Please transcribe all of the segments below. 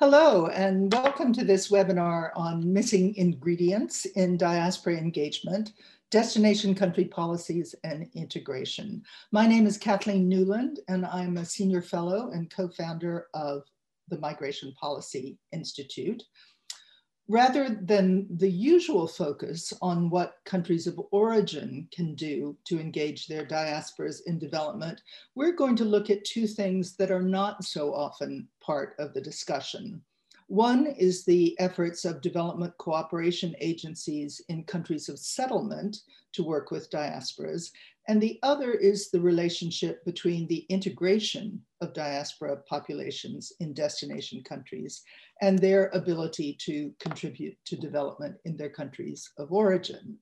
Hello, and welcome to this webinar on missing ingredients in diaspora engagement, destination country policies and integration. My name is Kathleen Newland, and I'm a senior fellow and co-founder of the Migration Policy Institute. Rather than the usual focus on what countries of origin can do to engage their diasporas in development, we're going to look at two things that are not so often part of the discussion. One is the efforts of development cooperation agencies in countries of settlement to work with diasporas, and the other is the relationship between the integration of diaspora populations in destination countries and their ability to contribute to development in their countries of origin.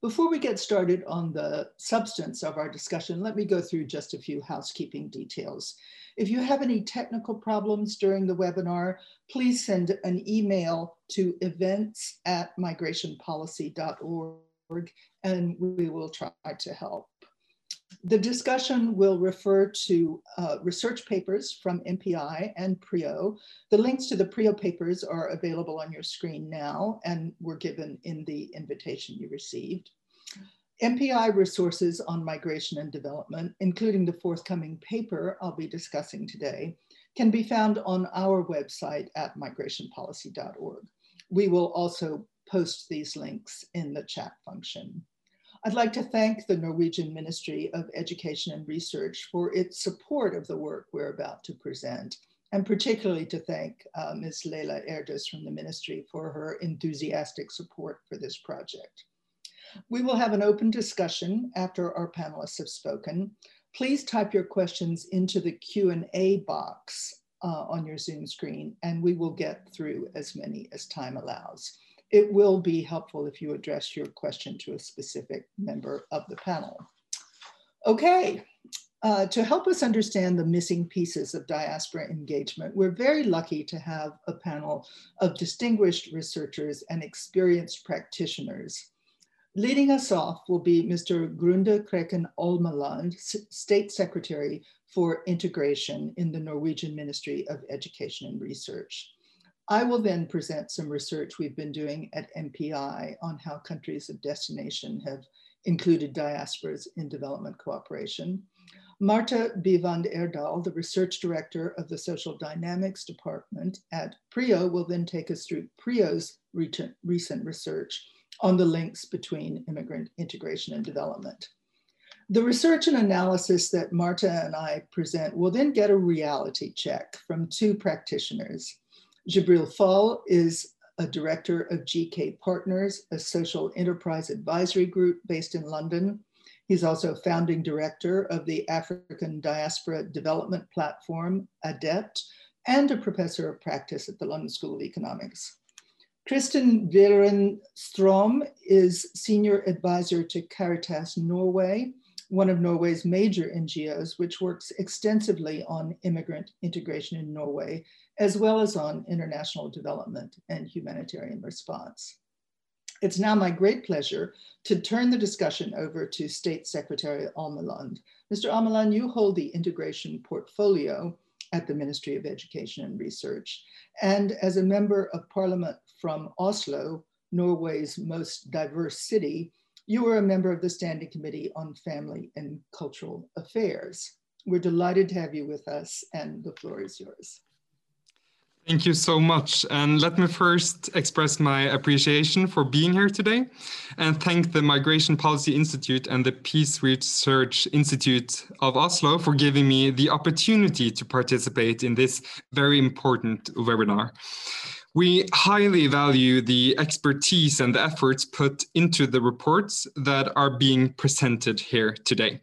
Before we get started on the substance of our discussion, let me go through just a few housekeeping details. If you have any technical problems during the webinar, please send an email to events at migrationpolicy.org and we will try to help. The discussion will refer to uh, research papers from MPI and PRIO. The links to the PRIO papers are available on your screen now and were given in the invitation you received. MPI resources on migration and development, including the forthcoming paper I'll be discussing today, can be found on our website at migrationpolicy.org. We will also post these links in the chat function. I'd like to thank the Norwegian Ministry of Education and Research for its support of the work we're about to present, and particularly to thank uh, Ms. Leila Erdes from the ministry for her enthusiastic support for this project. We will have an open discussion after our panelists have spoken. Please type your questions into the Q&A box uh, on your Zoom screen, and we will get through as many as time allows it will be helpful if you address your question to a specific member of the panel. Okay, uh, to help us understand the missing pieces of diaspora engagement, we're very lucky to have a panel of distinguished researchers and experienced practitioners. Leading us off will be Mr. Grunde Kreken Almeland, State Secretary for Integration in the Norwegian Ministry of Education and Research. I will then present some research we've been doing at MPI on how countries of destination have included diasporas in development cooperation. Marta Bivand Erdal, the research director of the Social Dynamics Department at PRIO, will then take us through PRIO's recent research on the links between immigrant integration and development. The research and analysis that Marta and I present will then get a reality check from two practitioners, Gibril Faal is a director of GK Partners, a social enterprise advisory group based in London. He's also founding director of the African Diaspora Development Platform, ADEPT, and a professor of practice at the London School of Economics. Kristen Viren Strom is senior advisor to Caritas Norway, one of Norway's major NGOs, which works extensively on immigrant integration in Norway as well as on international development and humanitarian response. It's now my great pleasure to turn the discussion over to State Secretary Almeland. Mr. Almeland, you hold the integration portfolio at the Ministry of Education and Research. And as a member of parliament from Oslo, Norway's most diverse city, you are a member of the Standing Committee on Family and Cultural Affairs. We're delighted to have you with us and the floor is yours. Thank you so much. And let me first express my appreciation for being here today and thank the Migration Policy Institute and the Peace Research Institute of Oslo for giving me the opportunity to participate in this very important webinar. We highly value the expertise and the efforts put into the reports that are being presented here today.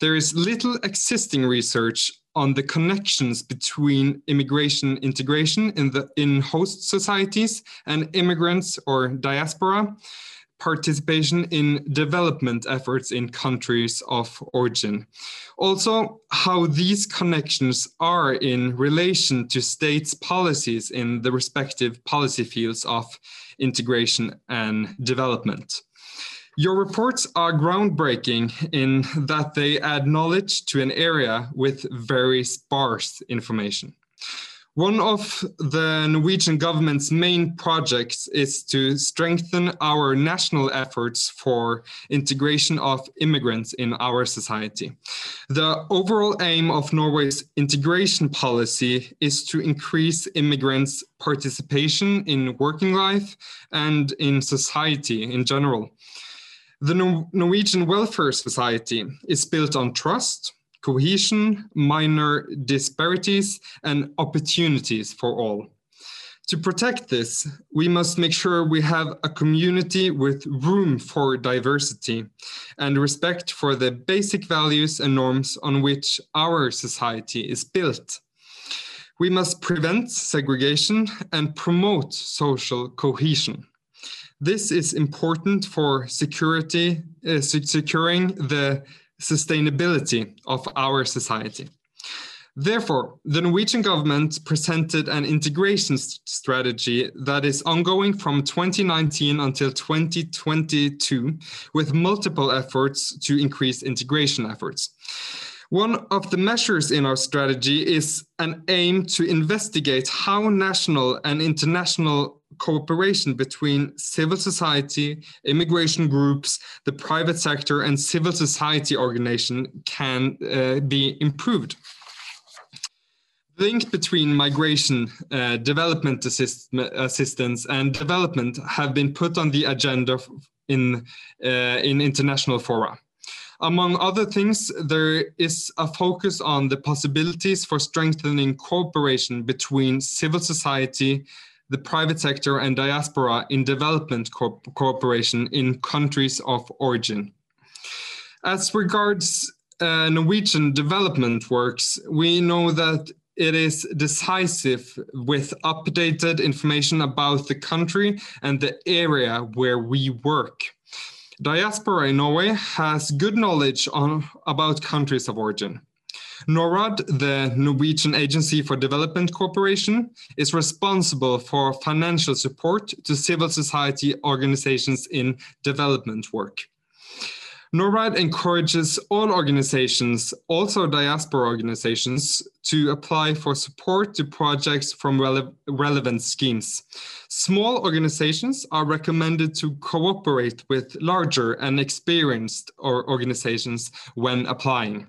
There is little existing research on the connections between immigration integration in the in host societies and immigrants or diaspora participation in development efforts in countries of origin. Also, how these connections are in relation to states' policies in the respective policy fields of integration and development. Your reports are groundbreaking in that they add knowledge to an area with very sparse information. One of the Norwegian government's main projects is to strengthen our national efforts for integration of immigrants in our society. The overall aim of Norway's integration policy is to increase immigrants' participation in working life and in society in general. The Norwegian welfare society is built on trust, cohesion, minor disparities, and opportunities for all. To protect this, we must make sure we have a community with room for diversity and respect for the basic values and norms on which our society is built. We must prevent segregation and promote social cohesion. This is important for security, uh, securing the sustainability of our society. Therefore, the Norwegian government presented an integration strategy that is ongoing from 2019 until 2022 with multiple efforts to increase integration efforts. One of the measures in our strategy is an aim to investigate how national and international cooperation between civil society, immigration groups, the private sector, and civil society organization can uh, be improved. The link between migration, uh, development assist assistance, and development have been put on the agenda in, uh, in international fora. Among other things, there is a focus on the possibilities for strengthening cooperation between civil society, the private sector, and diaspora in development co cooperation in countries of origin. As regards uh, Norwegian development works, we know that it is decisive with updated information about the country and the area where we work. Diaspora in Norway has good knowledge on, about countries of origin. NORAD, the Norwegian Agency for Development Cooperation, is responsible for financial support to civil society organizations in development work. NORAD encourages all organizations, also diaspora organizations, to apply for support to projects from rele relevant schemes. Small organizations are recommended to cooperate with larger and experienced organizations when applying.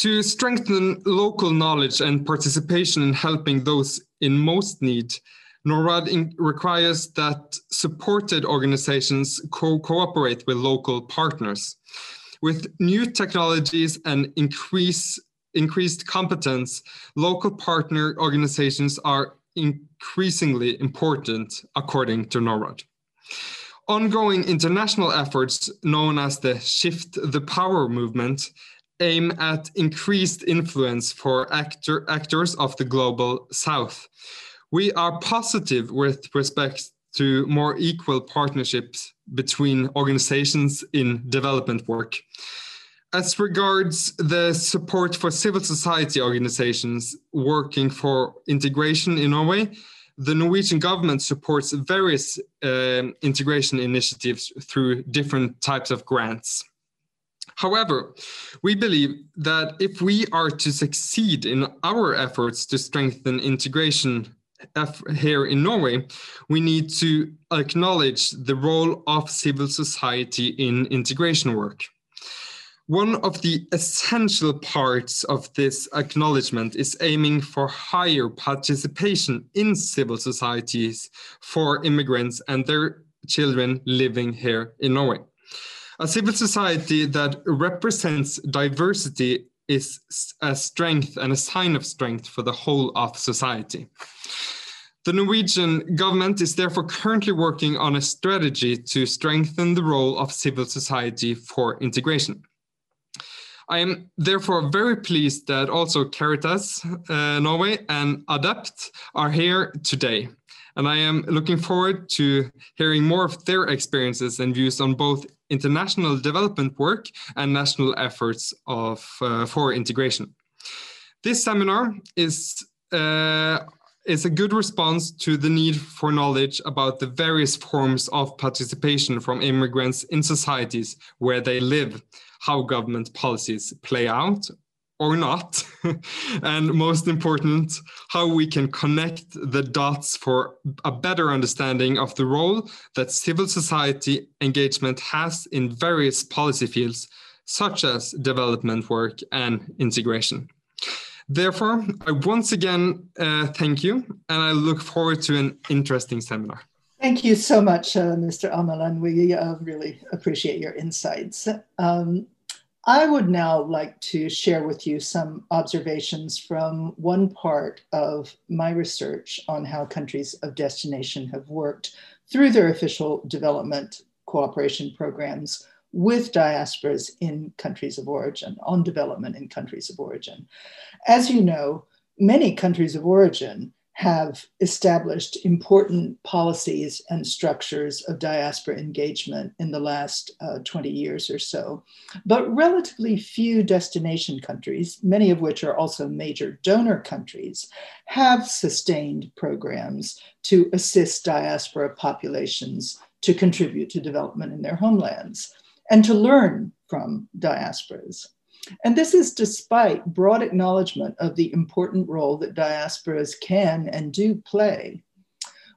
To strengthen local knowledge and participation in helping those in most need, NORAD requires that supported organizations co cooperate with local partners. With new technologies and increase, increased competence, local partner organizations are increasingly important, according to NORAD. Ongoing international efforts, known as the Shift the Power movement, aim at increased influence for actor, actors of the global south we are positive with respect to more equal partnerships between organizations in development work. As regards the support for civil society organizations working for integration in Norway, the Norwegian government supports various uh, integration initiatives through different types of grants. However, we believe that if we are to succeed in our efforts to strengthen integration here in Norway, we need to acknowledge the role of civil society in integration work. One of the essential parts of this acknowledgement is aiming for higher participation in civil societies for immigrants and their children living here in Norway. A civil society that represents diversity is a strength and a sign of strength for the whole of society. The Norwegian government is therefore currently working on a strategy to strengthen the role of civil society for integration. I am therefore very pleased that also Caritas uh, Norway and ADEPT are here today. And I am looking forward to hearing more of their experiences and views on both international development work and national efforts of, uh, for integration. This seminar is, uh, is a good response to the need for knowledge about the various forms of participation from immigrants in societies where they live, how government policies play out, or not. and most important, how we can connect the dots for a better understanding of the role that civil society engagement has in various policy fields, such as development work and integration. Therefore, I once again uh, thank you, and I look forward to an interesting seminar. Thank you so much, uh, Mr. Amalan. We uh, really appreciate your insights. Um, I would now like to share with you some observations from one part of my research on how countries of destination have worked through their official development cooperation programs with diasporas in countries of origin, on development in countries of origin. As you know, many countries of origin have established important policies and structures of diaspora engagement in the last uh, 20 years or so. But relatively few destination countries, many of which are also major donor countries, have sustained programs to assist diaspora populations to contribute to development in their homelands and to learn from diasporas. And this is despite broad acknowledgement of the important role that diasporas can and do play.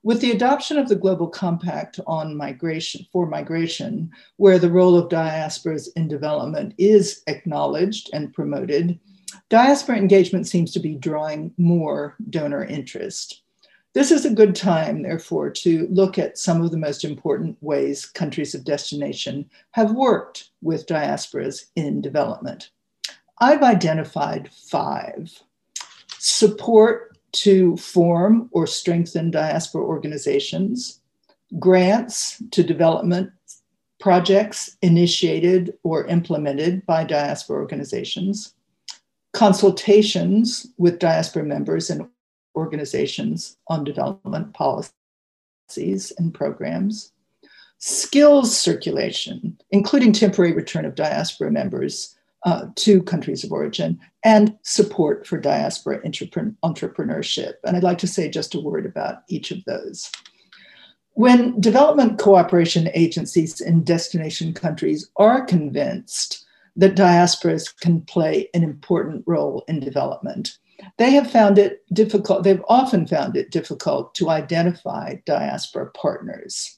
With the adoption of the Global Compact on migration for migration, where the role of diasporas in development is acknowledged and promoted, diaspora engagement seems to be drawing more donor interest. This is a good time, therefore, to look at some of the most important ways countries of destination have worked with diasporas in development. I've identified five. Support to form or strengthen diaspora organizations, grants to development projects initiated or implemented by diaspora organizations, consultations with diaspora members and organizations on development policies and programs, skills circulation, including temporary return of diaspora members uh, to countries of origin and support for diaspora entrepreneurship. And I'd like to say just a word about each of those. When development cooperation agencies in destination countries are convinced that diasporas can play an important role in development, they have found it difficult, they've often found it difficult to identify diaspora partners.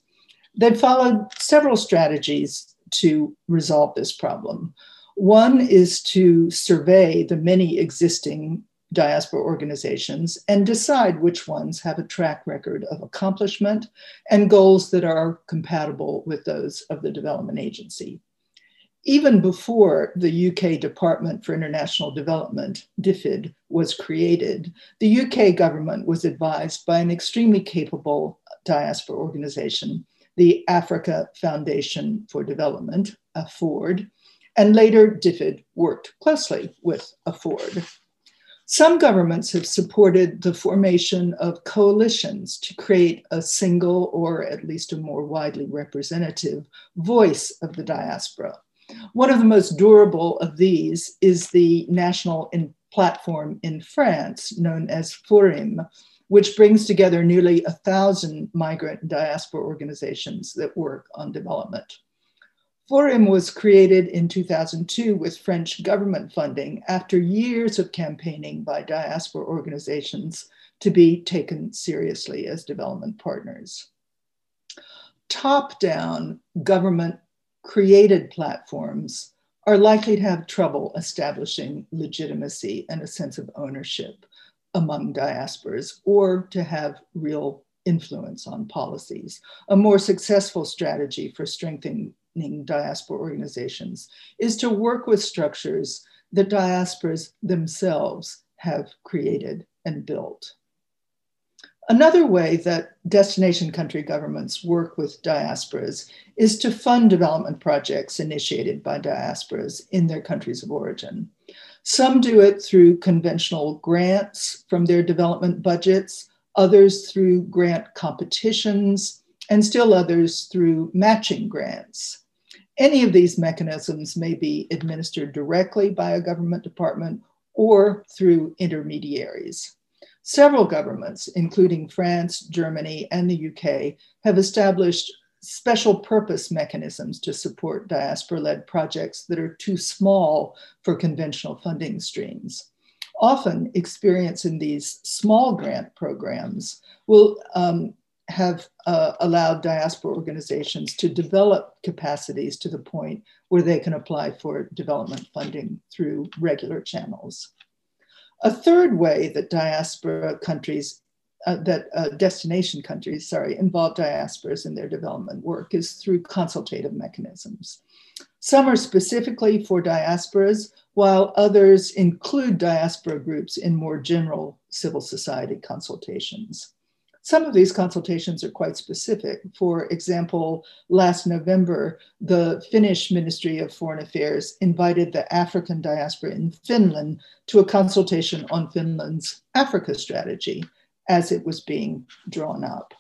They've followed several strategies to resolve this problem. One is to survey the many existing diaspora organizations and decide which ones have a track record of accomplishment and goals that are compatible with those of the development agency. Even before the UK Department for International Development, DFID, was created, the UK government was advised by an extremely capable diaspora organization, the Africa Foundation for Development, AFORD, and later DFID worked closely with AFORD. Some governments have supported the formation of coalitions to create a single or at least a more widely representative voice of the diaspora. One of the most durable of these is the national in platform in France known as FORIM, which brings together nearly a thousand migrant diaspora organizations that work on development. FORIM was created in 2002 with French government funding after years of campaigning by diaspora organizations to be taken seriously as development partners. Top down government created platforms are likely to have trouble establishing legitimacy and a sense of ownership among diasporas or to have real influence on policies. A more successful strategy for strengthening diaspora organizations is to work with structures that diasporas themselves have created and built. Another way that destination country governments work with diasporas is to fund development projects initiated by diasporas in their countries of origin. Some do it through conventional grants from their development budgets, others through grant competitions, and still others through matching grants. Any of these mechanisms may be administered directly by a government department or through intermediaries. Several governments, including France, Germany, and the UK, have established special purpose mechanisms to support diaspora led projects that are too small for conventional funding streams. Often, experience in these small grant programs will um, have uh, allowed diaspora organizations to develop capacities to the point where they can apply for development funding through regular channels. A third way that diaspora countries, uh, that uh, destination countries, sorry, involve diasporas in their development work is through consultative mechanisms. Some are specifically for diasporas, while others include diaspora groups in more general civil society consultations. Some of these consultations are quite specific. For example, last November, the Finnish Ministry of Foreign Affairs invited the African diaspora in Finland to a consultation on Finland's Africa strategy as it was being drawn up.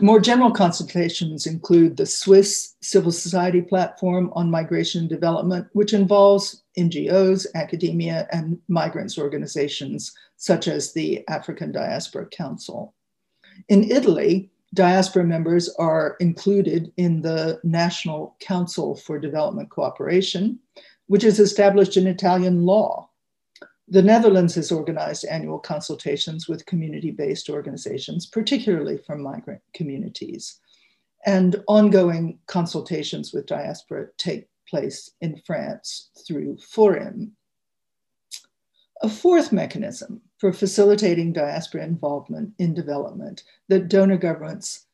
More general consultations include the Swiss civil society platform on migration and development, which involves NGOs, academia, and migrants organizations such as the African Diaspora Council. In Italy, diaspora members are included in the National Council for Development Cooperation, which is established in Italian law the Netherlands has organized annual consultations with community based organizations, particularly from migrant communities. And ongoing consultations with diaspora take place in France through FORIM. A fourth mechanism for facilitating diaspora involvement in development that donor governments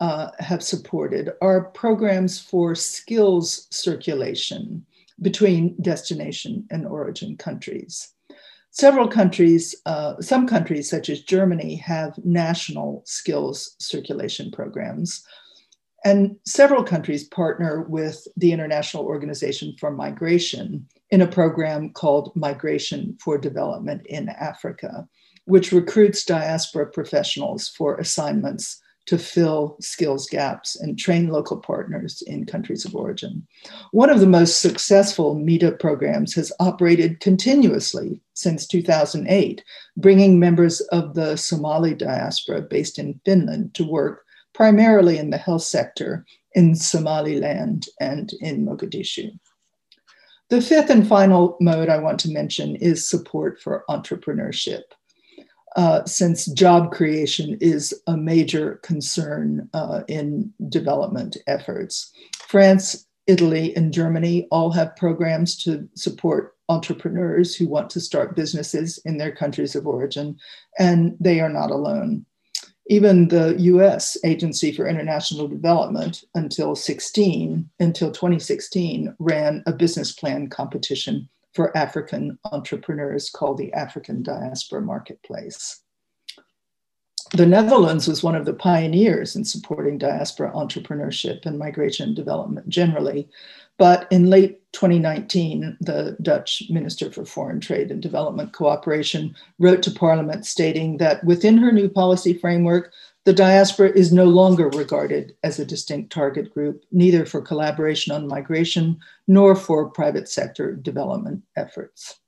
uh, have supported are programs for skills circulation between destination and origin countries. Several countries, uh, some countries such as Germany, have national skills circulation programs. And several countries partner with the International Organization for Migration in a program called Migration for Development in Africa, which recruits diaspora professionals for assignments to fill skills gaps and train local partners in countries of origin. One of the most successful MIDA programs has operated continuously since 2008, bringing members of the Somali diaspora based in Finland to work primarily in the health sector in Somaliland and in Mogadishu. The fifth and final mode I want to mention is support for entrepreneurship uh, since job creation is a major concern uh, in development efforts. France, Italy, and Germany all have programs to support entrepreneurs who want to start businesses in their countries of origin, and they are not alone. Even the US Agency for International Development until 16 until 2016 ran a business plan competition for African entrepreneurs called the African Diaspora Marketplace. The Netherlands was one of the pioneers in supporting diaspora entrepreneurship and migration development generally. But in late 2019, the Dutch Minister for Foreign Trade and Development Cooperation wrote to Parliament stating that within her new policy framework, the diaspora is no longer regarded as a distinct target group, neither for collaboration on migration nor for private sector development efforts.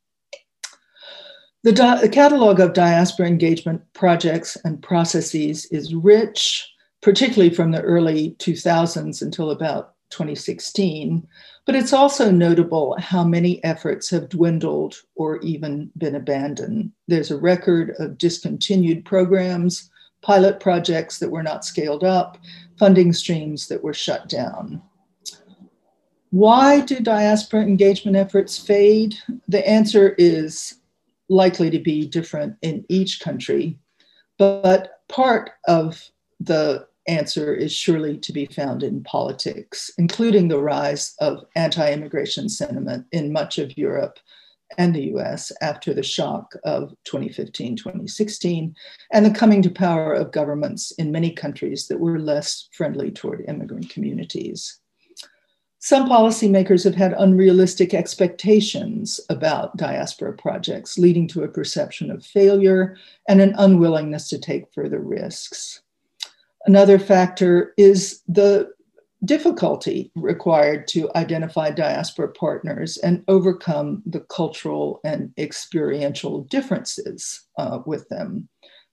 The, the catalog of diaspora engagement projects and processes is rich, particularly from the early 2000s until about 2016, but it's also notable how many efforts have dwindled or even been abandoned. There's a record of discontinued programs, pilot projects that were not scaled up, funding streams that were shut down. Why do diaspora engagement efforts fade? The answer is likely to be different in each country, but part of the answer is surely to be found in politics, including the rise of anti immigration sentiment in much of Europe and the US after the shock of 2015 2016, and the coming to power of governments in many countries that were less friendly toward immigrant communities. Some policymakers have had unrealistic expectations about diaspora projects, leading to a perception of failure and an unwillingness to take further risks. Another factor is the difficulty required to identify diaspora partners and overcome the cultural and experiential differences uh, with them.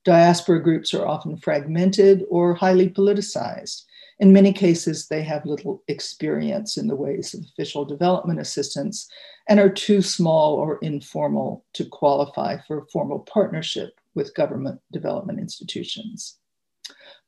Diaspora groups are often fragmented or highly politicized. In many cases, they have little experience in the ways of official development assistance and are too small or informal to qualify for formal partnership with government development institutions.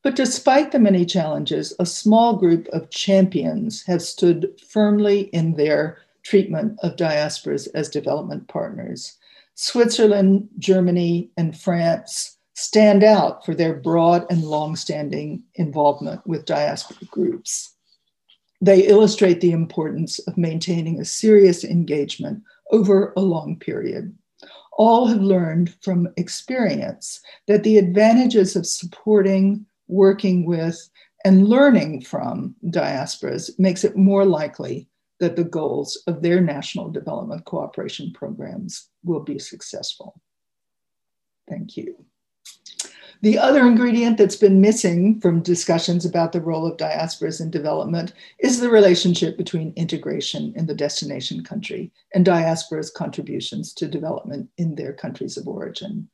But despite the many challenges, a small group of champions have stood firmly in their treatment of diasporas as development partners. Switzerland, Germany, and France stand out for their broad and long-standing involvement with diaspora groups. They illustrate the importance of maintaining a serious engagement over a long period. All have learned from experience that the advantages of supporting, working with, and learning from diasporas makes it more likely that the goals of their national development cooperation programs will be successful. Thank you. The other ingredient that's been missing from discussions about the role of diasporas in development is the relationship between integration in the destination country and diasporas' contributions to development in their countries of origin.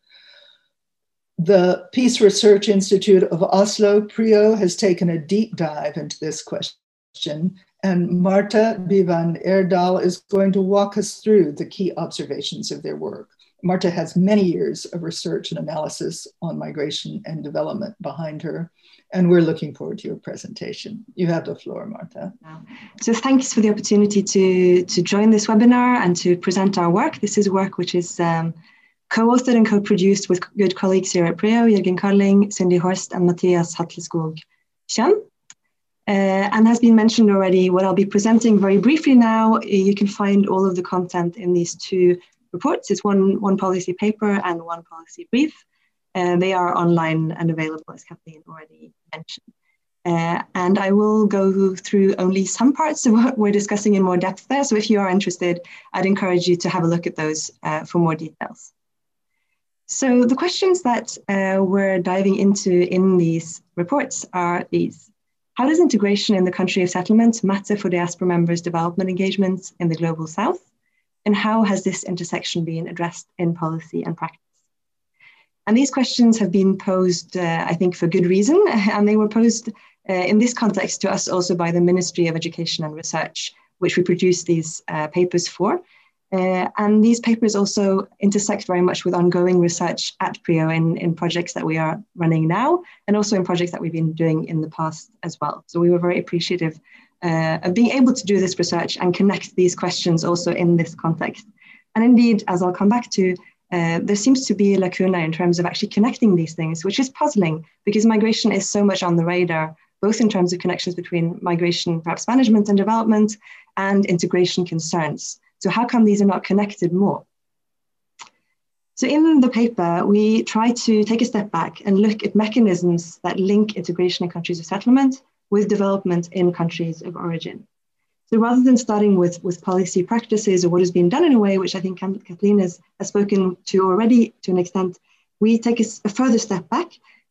The Peace Research Institute of Oslo, PRIO, has taken a deep dive into this question, and Marta Bivand Erdal is going to walk us through the key observations of their work. Marta has many years of research and analysis on migration and development behind her, and we're looking forward to your presentation. You have the floor, Marta. So thanks for the opportunity to, to join this webinar and to present our work. This is work which is um, co-authored and co-produced with good colleagues here at PRIO, Jørgen Carling, Cindy Horst, and Mathias Hatleskog Tjønn. Uh, and has been mentioned already, what I'll be presenting very briefly now, you can find all of the content in these two reports. It's one, one policy paper and one policy brief. Uh, they are online and available, as Kathleen already mentioned. Uh, and I will go through only some parts of what we're discussing in more depth there. So if you are interested, I'd encourage you to have a look at those uh, for more details. So the questions that uh, we're diving into in these reports are these. How does integration in the country of settlement matter for diaspora members' development engagements in the Global South? and how has this intersection been addressed in policy and practice? And these questions have been posed, uh, I think, for good reason, and they were posed uh, in this context to us also by the Ministry of Education and Research, which we produced these uh, papers for. Uh, and these papers also intersect very much with ongoing research at PRIO in, in projects that we are running now, and also in projects that we've been doing in the past as well. So we were very appreciative uh, of being able to do this research and connect these questions also in this context. And indeed, as I'll come back to, uh, there seems to be a lacuna in terms of actually connecting these things, which is puzzling because migration is so much on the radar, both in terms of connections between migration, perhaps management and development, and integration concerns. So how come these are not connected more? So in the paper, we try to take a step back and look at mechanisms that link integration in countries of settlement with development in countries of origin. So rather than starting with, with policy practices or what has been done in a way, which I think Kathleen has, has spoken to already to an extent, we take a, a further step back.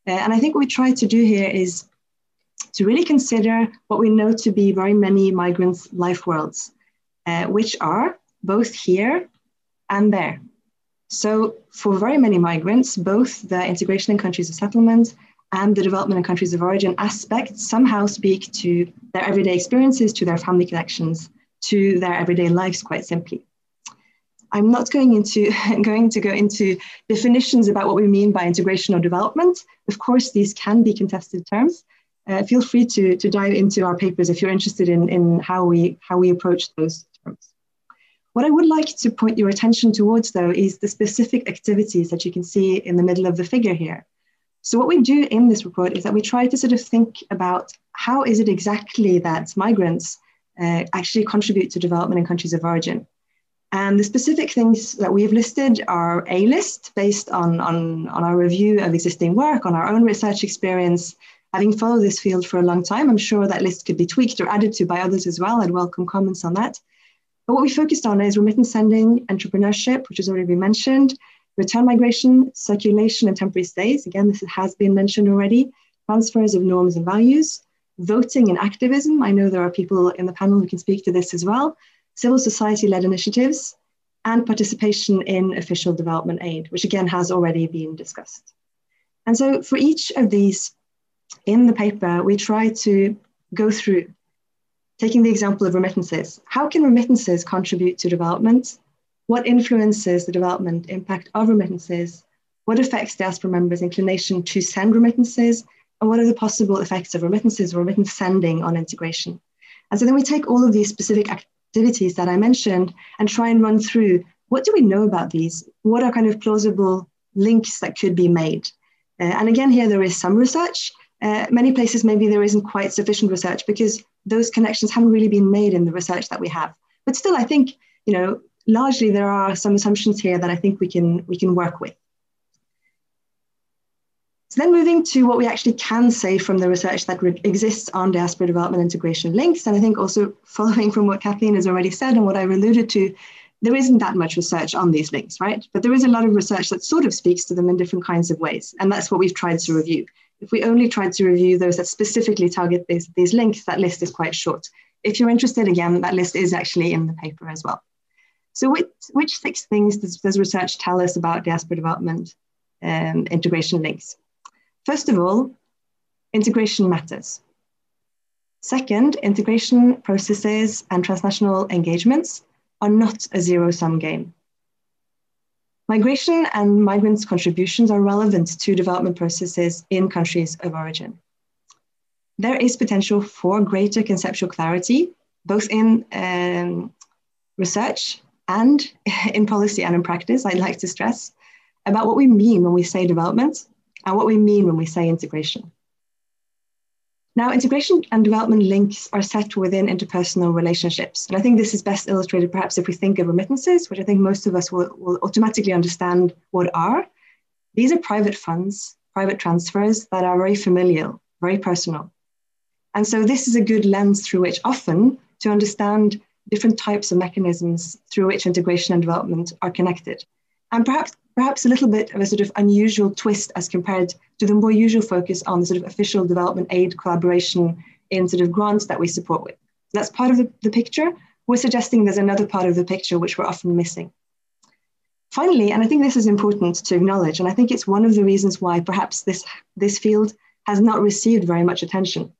Uh, and I think what we try to do here is to really consider what we know to be very many migrants' life worlds, uh, which are both here and there. So for very many migrants, both the integration in countries of settlement and the development in countries of origin aspects somehow speak to their everyday experiences, to their family connections, to their everyday lives, quite simply. I'm not going into going to go into definitions about what we mean by integration or development. Of course, these can be contested terms. Uh, feel free to, to dive into our papers if you're interested in, in how we how we approach those terms. What I would like to point your attention towards, though, is the specific activities that you can see in the middle of the figure here. So what we do in this report is that we try to sort of think about how is it exactly that migrants uh, actually contribute to development in countries of origin. And the specific things that we've listed are a list based on, on, on our review of existing work, on our own research experience. Having followed this field for a long time, I'm sure that list could be tweaked or added to by others as well. I'd welcome comments on that. But what we focused on is remittance sending, entrepreneurship, which has already been mentioned, Return migration, circulation, and temporary stays. Again, this has been mentioned already. Transfers of norms and values. Voting and activism. I know there are people in the panel who can speak to this as well. Civil society led initiatives. And participation in official development aid, which again has already been discussed. And so for each of these in the paper, we try to go through taking the example of remittances. How can remittances contribute to development? What influences the development impact of remittances? What affects diaspora members' inclination to send remittances? And what are the possible effects of remittances or remittance sending on integration? And so then we take all of these specific activities that I mentioned and try and run through what do we know about these? What are kind of plausible links that could be made? Uh, and again, here there is some research. Uh, many places, maybe there isn't quite sufficient research because those connections haven't really been made in the research that we have. But still, I think, you know, largely there are some assumptions here that I think we can, we can work with. So then moving to what we actually can say from the research that exists on diaspora development integration links, and I think also following from what Kathleen has already said and what I've alluded to, there isn't that much research on these links, right? But there is a lot of research that sort of speaks to them in different kinds of ways. And that's what we've tried to review. If we only tried to review those that specifically target these, these links, that list is quite short. If you're interested, again, that list is actually in the paper as well. So which, which six things does, does research tell us about diaspora development um, integration links? First of all, integration matters. Second, integration processes and transnational engagements are not a zero-sum game. Migration and migrants' contributions are relevant to development processes in countries of origin. There is potential for greater conceptual clarity, both in um, research and in policy and in practice, I'd like to stress, about what we mean when we say development and what we mean when we say integration. Now, integration and development links are set within interpersonal relationships. And I think this is best illustrated perhaps if we think of remittances, which I think most of us will, will automatically understand what are. These are private funds, private transfers that are very familial, very personal. And so this is a good lens through which often to understand different types of mechanisms through which integration and development are connected. And perhaps perhaps a little bit of a sort of unusual twist as compared to the more usual focus on the sort of official development aid collaboration in sort of grants that we support with. That's part of the, the picture. We're suggesting there's another part of the picture which we're often missing. Finally, and I think this is important to acknowledge, and I think it's one of the reasons why perhaps this, this field has not received very much attention.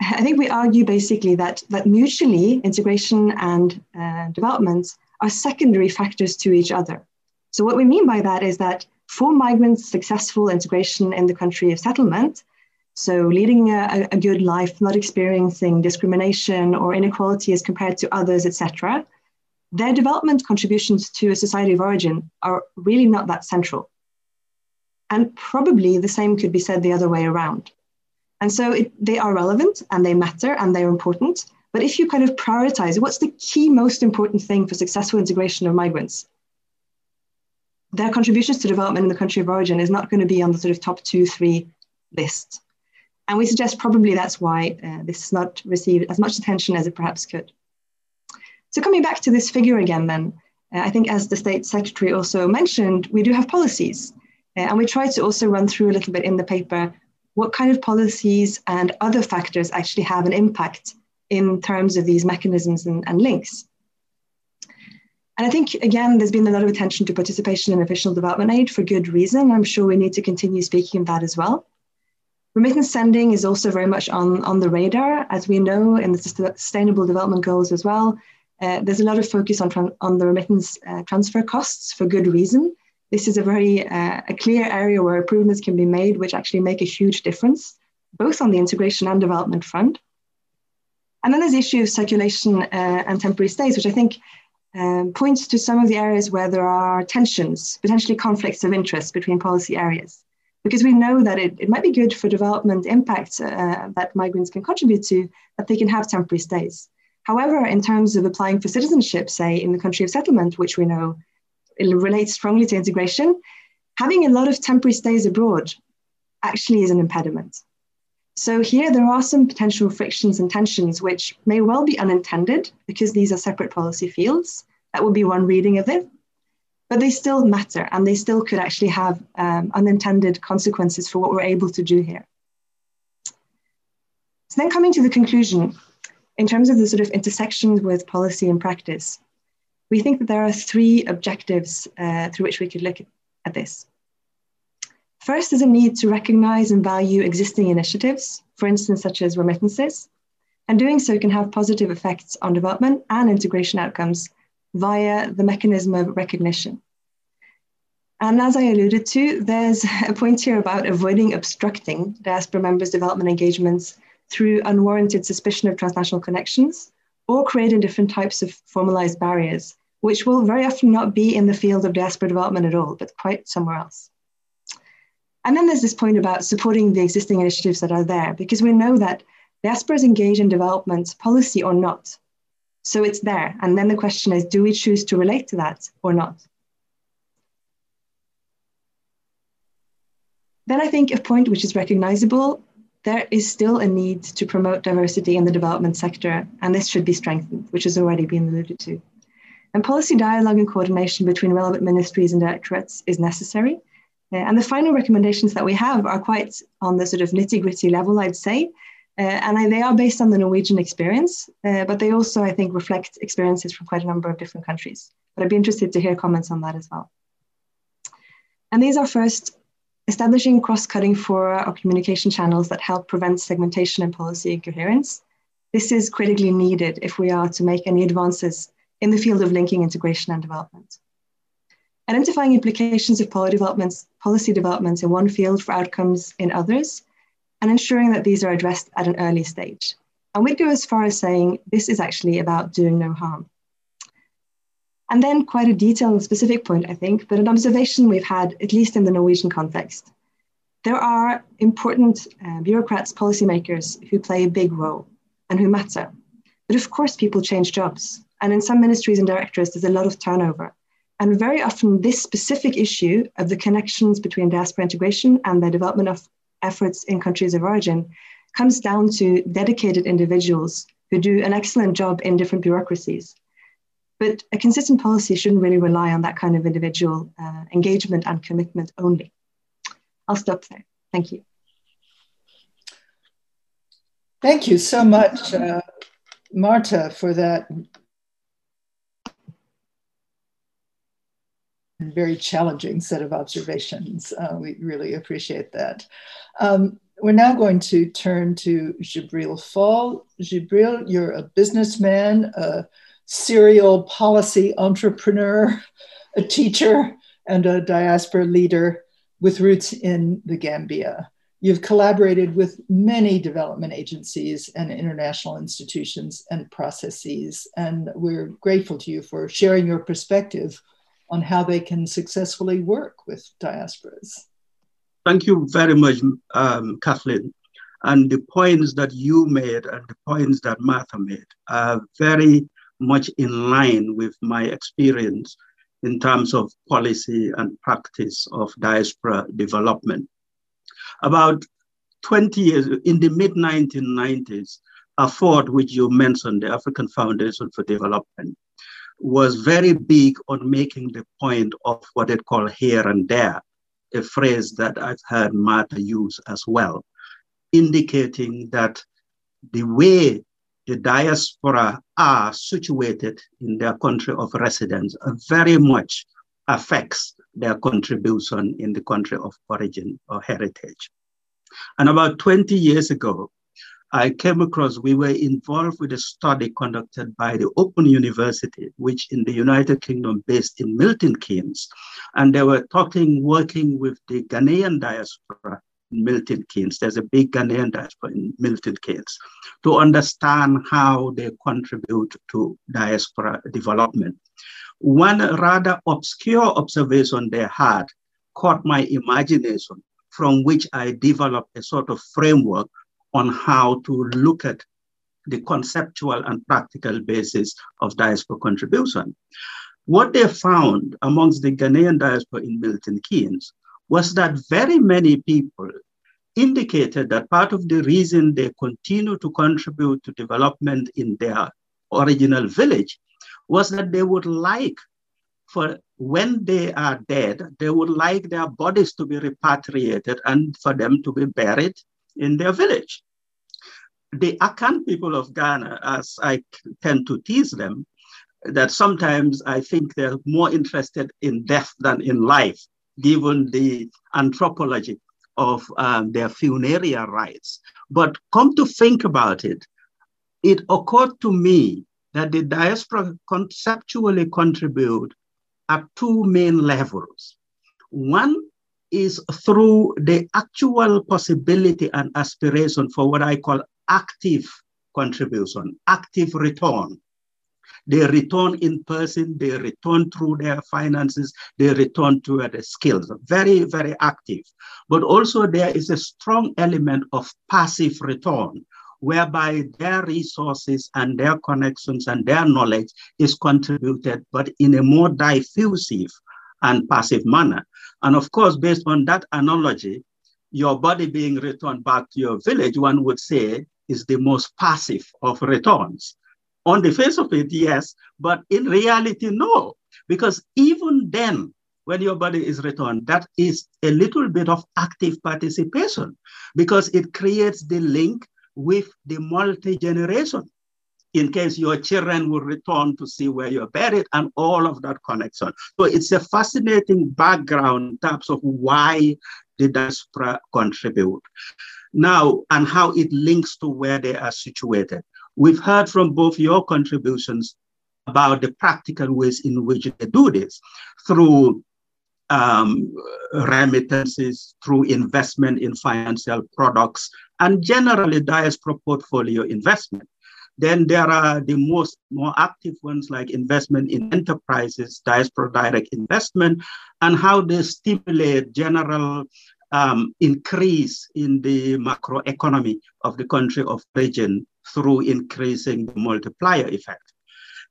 I think we argue basically that, that mutually integration and uh, development are secondary factors to each other. So what we mean by that is that for migrants' successful integration in the country of settlement, so leading a, a good life, not experiencing discrimination or inequality as compared to others, etc., their development contributions to a society of origin are really not that central. And probably the same could be said the other way around. And so it, they are relevant and they matter and they're important. But if you kind of prioritize what's the key most important thing for successful integration of migrants, their contributions to development in the country of origin is not going to be on the sort of top two, three list. And we suggest probably that's why uh, this has not received as much attention as it perhaps could. So coming back to this figure again then, uh, I think as the state secretary also mentioned, we do have policies. Uh, and we try to also run through a little bit in the paper what kind of policies and other factors actually have an impact in terms of these mechanisms and, and links. And I think, again, there's been a lot of attention to participation in official development aid for good reason. I'm sure we need to continue speaking of that as well. Remittance sending is also very much on, on the radar, as we know in the Sustainable Development Goals as well. Uh, there's a lot of focus on, on the remittance uh, transfer costs for good reason. This is a very uh, a clear area where improvements can be made, which actually make a huge difference, both on the integration and development front. And then there's the issue of circulation uh, and temporary stays, which I think um, points to some of the areas where there are tensions, potentially conflicts of interest between policy areas. Because we know that it, it might be good for development impacts uh, that migrants can contribute to, that they can have temporary stays. However, in terms of applying for citizenship, say in the country of settlement, which we know it relates strongly to integration, having a lot of temporary stays abroad actually is an impediment. So here there are some potential frictions and tensions which may well be unintended because these are separate policy fields. That would be one reading of it. But they still matter and they still could actually have um, unintended consequences for what we're able to do here. So then coming to the conclusion, in terms of the sort of intersections with policy and practice, we think that there are three objectives uh, through which we could look at this. First, there's a need to recognize and value existing initiatives, for instance, such as remittances, and doing so can have positive effects on development and integration outcomes via the mechanism of recognition. And as I alluded to, there's a point here about avoiding obstructing diaspora members' development engagements through unwarranted suspicion of transnational connections or creating different types of formalized barriers, which will very often not be in the field of diaspora development at all, but quite somewhere else. And then there's this point about supporting the existing initiatives that are there, because we know that diasporas engage in development policy or not. So it's there. And then the question is do we choose to relate to that or not? Then I think a point which is recognizable there is still a need to promote diversity in the development sector, and this should be strengthened, which has already been alluded to. And policy dialogue and coordination between relevant ministries and directorates is necessary. Uh, and the final recommendations that we have are quite on the sort of nitty gritty level, I'd say. Uh, and I, they are based on the Norwegian experience, uh, but they also, I think, reflect experiences from quite a number of different countries. But I'd be interested to hear comments on that as well. And these are first establishing cross-cutting fora or communication channels that help prevent segmentation and policy incoherence. This is critically needed if we are to make any advances in the field of linking integration and development. Identifying implications of policy developments, policy developments in one field for outcomes in others, and ensuring that these are addressed at an early stage. And we'd go as far as saying this is actually about doing no harm. And then quite a detailed and specific point, I think, but an observation we've had, at least in the Norwegian context. There are important uh, bureaucrats, policymakers who play a big role and who matter. But of course, people change jobs. And in some ministries and directorates, there's a lot of turnover. And very often, this specific issue of the connections between diaspora integration and the development of efforts in countries of origin comes down to dedicated individuals who do an excellent job in different bureaucracies but a consistent policy shouldn't really rely on that kind of individual uh, engagement and commitment only. I'll stop there. Thank you. Thank you so much, uh, Marta, for that very challenging set of observations. Uh, we really appreciate that. Um, we're now going to turn to Gibril Faal. Gibril, you're a businessman, a serial policy entrepreneur, a teacher, and a diaspora leader with roots in the Gambia. You've collaborated with many development agencies and international institutions and processes, and we're grateful to you for sharing your perspective on how they can successfully work with diasporas. Thank you very much, um, Kathleen. And the points that you made and the points that Marta made are very much in line with my experience in terms of policy and practice of diaspora development. About 20 years, in the mid 1990s, AFFORD, which you mentioned, the African Foundation for Development, was very big on making the point of what they call here and there, a phrase that I've heard Marta use as well, indicating that the way the diaspora are situated in their country of residence very much affects their contribution in the country of origin or heritage. And about 20 years ago, I came across, we were involved with a study conducted by the Open University, which in the United Kingdom based in Milton Keynes. And they were talking, working with the Ghanaian diaspora in Milton Keynes. There's a big Ghanaian diaspora in Milton Keynes to understand how they contribute to diaspora development. One rather obscure observation they had caught my imagination, from which I developed a sort of framework on how to look at the conceptual and practical basis of diaspora contribution. What they found amongst the Ghanaian diaspora in Milton Keynes was that very many people indicated that part of the reason they continue to contribute to development in their original village was that they would like for when they are dead, they would like their bodies to be repatriated and for them to be buried in their village. The Akan people of Ghana, as I tend to tease them, that sometimes I think they're more interested in death than in life given the anthropology of um, their funereal rites. But come to think about it, it occurred to me that the diaspora conceptually contribute at two main levels. One is through the actual possibility and aspiration for what I call active contribution, active return. They return in person, they return through their finances, they return through their skills. Very, very active. But also there is a strong element of passive return, whereby their resources and their connections and their knowledge is contributed, but in a more diffusive and passive manner. And of course, based on that analogy, your body being returned back to your village, one would say is the most passive of returns. On the face of it, yes, but in reality, no. Because even then, when your body is returned, that is a little bit of active participation because it creates the link with the multi-generation in case your children will return to see where you're buried and all of that connection. So it's a fascinating background in terms of why the diaspora contribute. Now, and how it links to where they are situated. We've heard from both your contributions about the practical ways in which they do this through um, remittances, through investment in financial products, and generally diaspora portfolio investment. Then there are the most more active ones like investment in enterprises, diaspora direct investment, and how they stimulate general um, increase in the macroeconomy of the country of region through increasing the multiplier effect.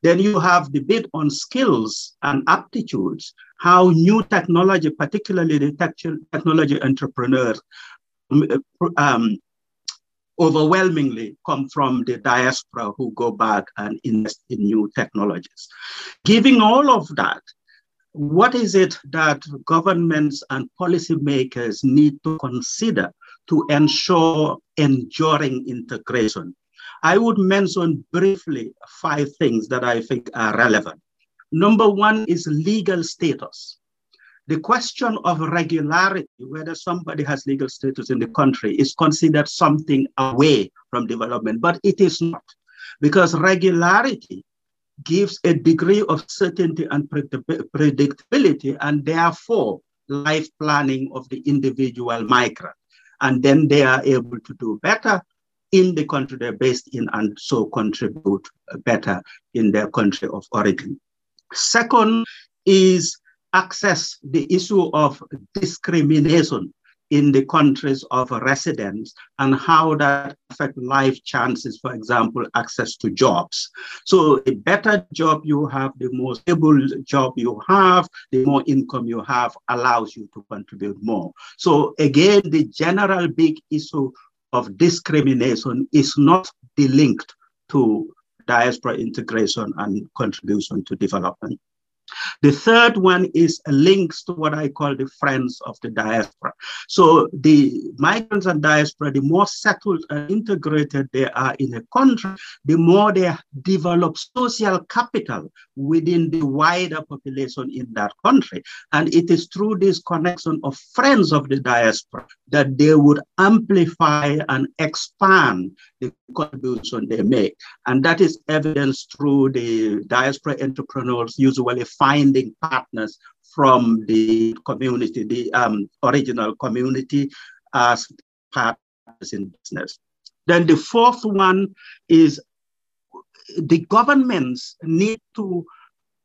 Then you have the bit on skills and aptitudes, how new technology, particularly the technology entrepreneurs, um, overwhelmingly come from the diaspora who go back and invest in new technologies. Giving all of that, what is it that governments and policymakers need to consider to ensure enduring integration? I would mention briefly five things that I think are relevant. Number one is legal status. The question of regularity, whether somebody has legal status in the country, is considered something away from development, but it is not. Because regularity gives a degree of certainty and predictability, and therefore life planning of the individual migrant. And then they are able to do better in the country they're based in and so contribute better in their country of origin. Second is access the issue of discrimination in the countries of residence and how that affect life chances, for example, access to jobs. So the better job you have, the more stable job you have, the more income you have allows you to contribute more. So again, the general big issue of discrimination is not delinked to diaspora integration and contribution to development. The third one is links to what I call the friends of the diaspora. So the migrants and diaspora, the more settled and integrated they are in a country, the more they develop social capital within the wider population in that country. And it is through this connection of friends of the diaspora that they would amplify and expand the contribution they make. And that is evidenced through the diaspora entrepreneurs usually finding partners from the community, the um, original community as partners in business. Then the fourth one is the governments need to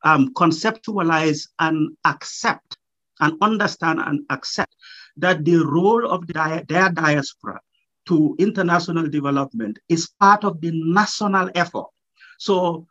um, conceptualize and accept and understand and accept that the role of the, their diaspora to international development is part of the national effort. So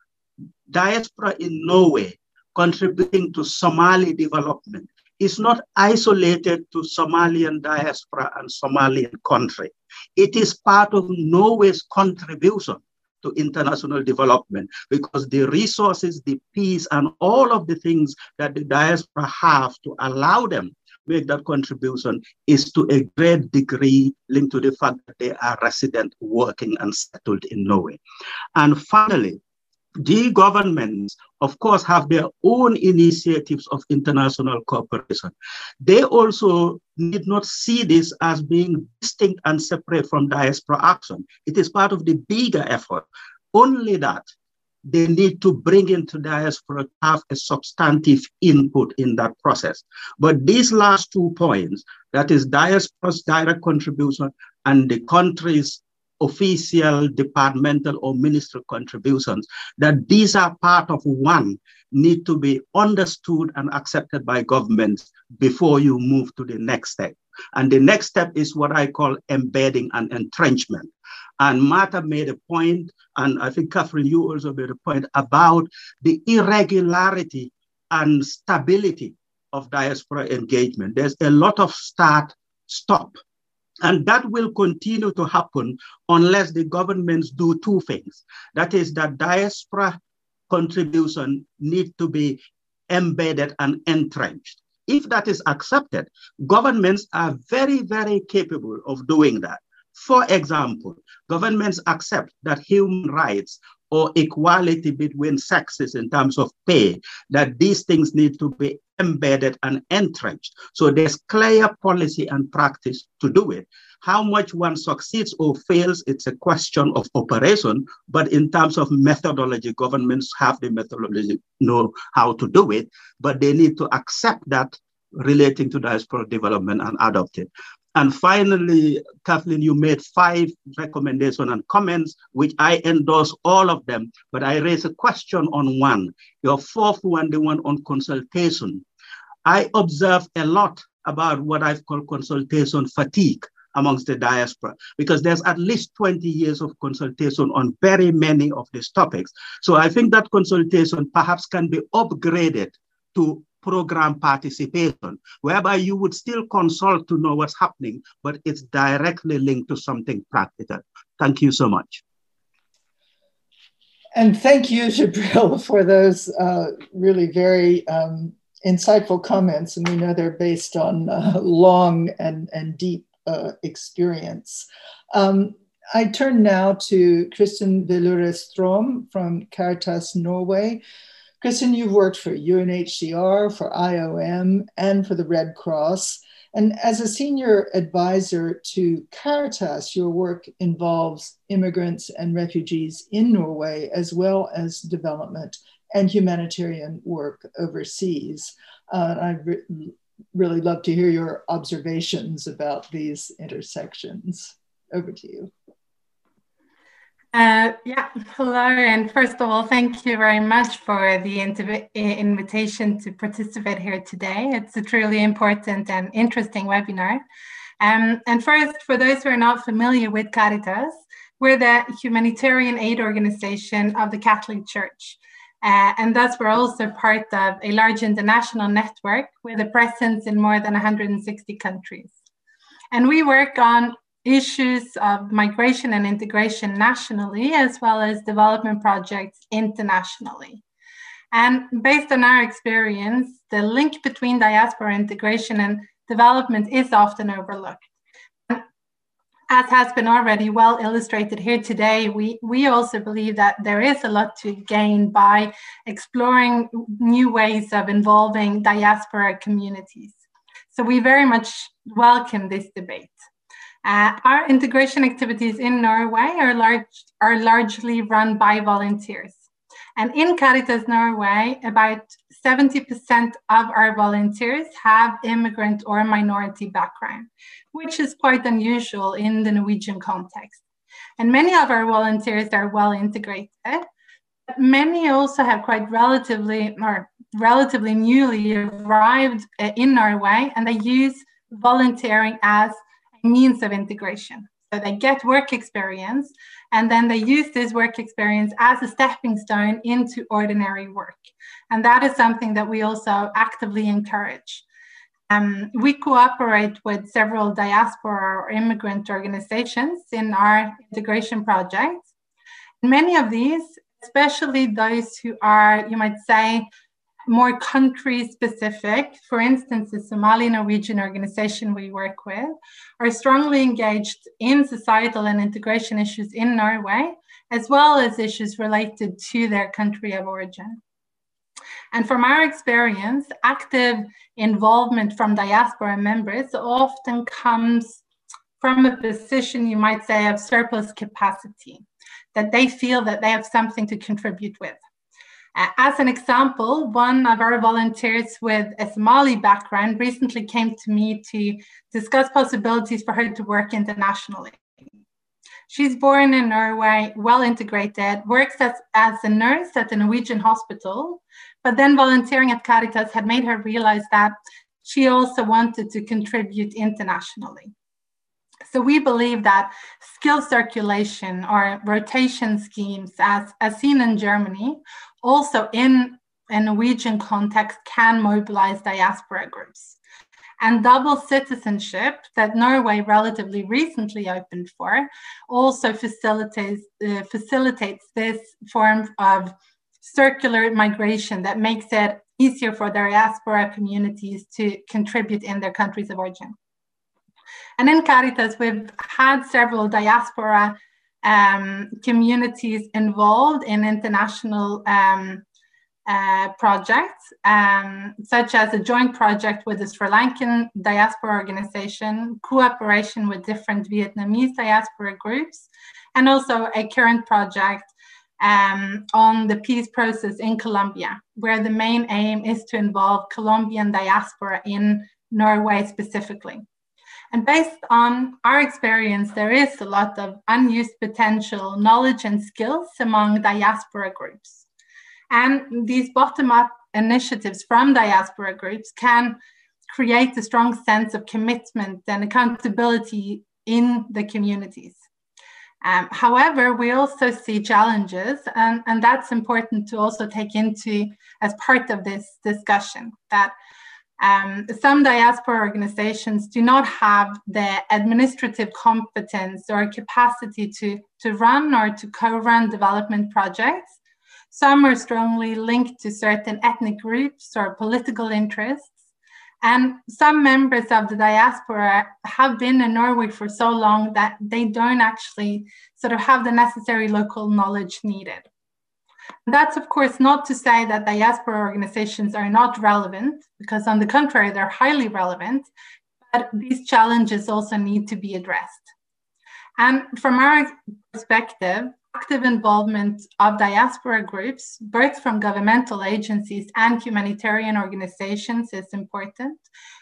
diaspora in Norway contributing to Somali development is not isolated to Somalian diaspora and Somalian country. It is part of Norway's contribution to international development because the resources, the peace, and all of the things that the diaspora have to allow them make that contribution is to a great degree linked to the fact that they are resident, working, and settled in Norway. And finally, The governments, of course, have their own initiatives of international cooperation. They also need not see this as being distinct and separate from diaspora action. It is part of the bigger effort. Only that they need to bring into diaspora to have a substantive input in that process. But these last two points, that is diaspora's direct contribution and the country's official, departmental, or ministerial contributions, that these are part of one, need to be understood and accepted by governments before you move to the next step. And the next step is what I call embedding and entrenchment. And Marta made a point, and I think Catherine, you also made a point about the irregularity and stability of diaspora engagement. There's a lot of start, stop. And that will continue to happen unless the governments do two things. That is that diaspora contribution need to be embedded and entrenched. If that is accepted, governments are very, very capable of doing that. For example, governments accept that human rights or equality between sexes in terms of pay, that these things need to be embedded and entrenched. So there's clear policy and practice to do it. How much one succeeds or fails, it's a question of operation. But in terms of methodology, governments have the methodology, know how to do it, but they need to accept that relating to diaspora development and adopt it. And finally, Kathleen, you made five recommendations and comments, which I endorse all of them, but I raise a question on one. Your fourth one, the one on consultation. I observe a lot about what I've called consultation fatigue amongst the diaspora because there's at least 20 years of consultation on very many of these topics. So I think that consultation perhaps can be upgraded to program participation, whereby you would still consult to know what's happening, but it's directly linked to something practical. Thank you so much. And thank you, Gibril, for those uh, really very um, insightful comments. And we know they're based on uh, long and, and deep uh, experience. Um, I turn now to Kristen Velure Strom from Caritas Norway, Kristen, you've worked for UNHCR, for IOM, and for the Red Cross. And as a senior advisor to Caritas, your work involves immigrants and refugees in Norway, as well as development and humanitarian work overseas. Uh, I'd re- really love to hear your observations about these intersections. Over to you. Uh, yeah, hello. And first of all, thank you very much for the invitation to participate here today. It's a truly important and interesting webinar. Um, and first, for those who are not familiar with Caritas, we're the humanitarian aid organization of the Catholic Church. Uh, and thus, we're also part of a large international network with a presence in more than 160 countries. And we work on issues of migration and integration nationally, as well as development projects internationally. And based on our experience, the link between diaspora integration and development is often overlooked. As has been already well illustrated here today, we, we also believe that there is a lot to gain by exploring new ways of involving diaspora communities. So we very much welcome this debate. Uh, our integration activities in Norway are, large, are largely run by volunteers. And in Caritas Norway, about 70% of our volunteers have immigrant or minority background, which is quite unusual in the Norwegian context. And many of our volunteers are well integrated. But many also have quite relatively or relatively newly arrived uh, in Norway, and they use volunteering as means of integration. So they get work experience and then they use this work experience as a stepping stone into ordinary work. And that is something that we also actively encourage. Um, we cooperate with several diaspora or immigrant organizations in our integration projects. Many of these, especially those who are, you might say, more country specific, for instance, the Somali Norwegian organization we work with, are strongly engaged in societal and integration issues in Norway as well as issues related to their country of origin. And from our experience, active involvement from diaspora members often comes from a position, you might say, of surplus capacity, that they feel that they have something to contribute with. As an example, one of our volunteers with a Somali background recently came to me to discuss possibilities for her to work internationally. She's born in Norway, well integrated, works as, as a nurse at a Norwegian hospital, but then volunteering at Caritas had made her realize that she also wanted to contribute internationally. So we believe that skill circulation or rotation schemes, as, as seen in Germany, also in a Norwegian context, can mobilize diaspora groups. And double citizenship that Norway relatively recently opened for also facilitates, uh, facilitates this form of circular migration that makes it easier for diaspora communities to contribute in their countries of origin. And in Caritas, we've had several diaspora um, communities involved in international um, uh, projects, um, such as a joint project with the Sri Lankan diaspora organization, cooperation with different Vietnamese diaspora groups, and also a current project um, on the peace process in Colombia, where the main aim is to involve Colombian diaspora in Norway specifically. And based on our experience, there is a lot of unused potential, knowledge, and skills among diaspora groups. And these bottom up initiatives from diaspora groups can create a strong sense of commitment and accountability in the communities. Um, however, we also see challenges, and, and that's important to also take into as part of this discussion that um, some diaspora organizations do not have the administrative competence or capacity to, to run or to co run development projects. Some are strongly linked to certain ethnic groups or political interests. And some members of the diaspora have been in Norway for so long that they don't actually sort of have the necessary local knowledge needed. That's, of course, not to say that diaspora organizations are not relevant, because on the contrary, they're highly relevant, but these challenges also need to be addressed. And from our perspective, active involvement of diaspora groups, both from governmental agencies and humanitarian organizations, is important.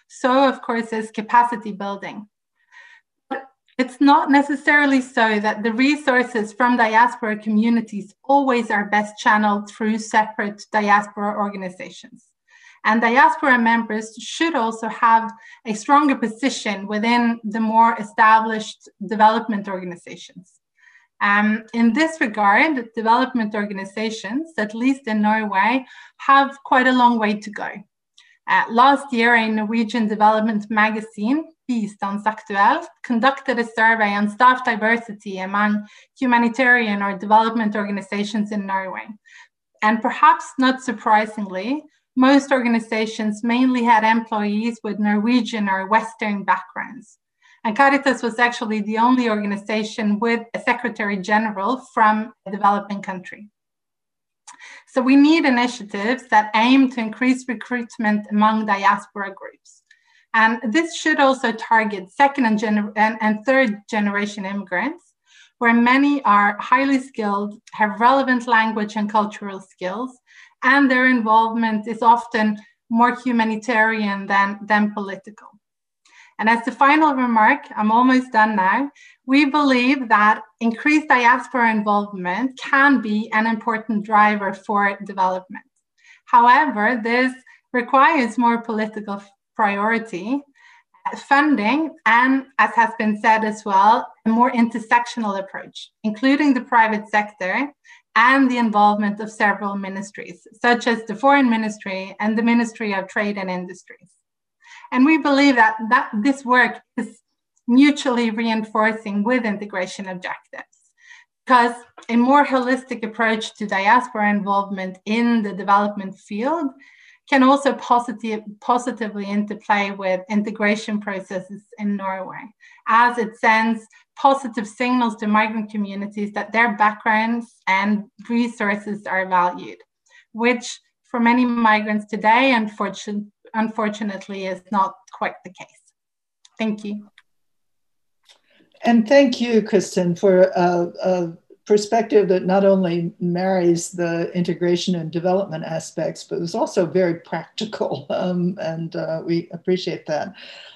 So, of course, is capacity building. It's not necessarily so that the resources from diaspora communities always are best channeled through separate diaspora organizations. And diaspora members should also have a stronger position within the more established development organizations. Um, in this regard, development organizations, at least in Norway, have quite a long way to go. Uh, last year, a Norwegian development magazine, Bistandsaktuelt, conducted a survey on staff diversity among humanitarian or development organizations in Norway. And perhaps not surprisingly, most organizations mainly had employees with Norwegian or Western backgrounds. And Caritas was actually the only organization with a secretary general from a developing country. So we need initiatives that aim to increase recruitment among diaspora groups. And this should also target second and, gener- and, and third generation immigrants, where many are highly skilled, have relevant language and cultural skills, and their involvement is often more humanitarian than, than political. And as the final remark, I'm almost done now. We believe that increased diaspora involvement can be an important driver for development. However, this requires more political priority, funding, and as has been said as well, a more intersectional approach, including the private sector and the involvement of several ministries, such as the Foreign Ministry and the Ministry of Trade and Industries. And we believe that, that this work is mutually reinforcing with integration objectives because a more holistic approach to diaspora involvement in the development field can also positive, positively interplay with integration processes in Norway, as it sends positive signals to migrant communities that their backgrounds and resources are valued, which for many migrants today, unfortunately, unfortunately, is not quite the case. Thank you. And thank you, Kristen, for a, a, perspective that not only marries the integration and development aspects, but was also very practical. Um, and uh, we appreciate that.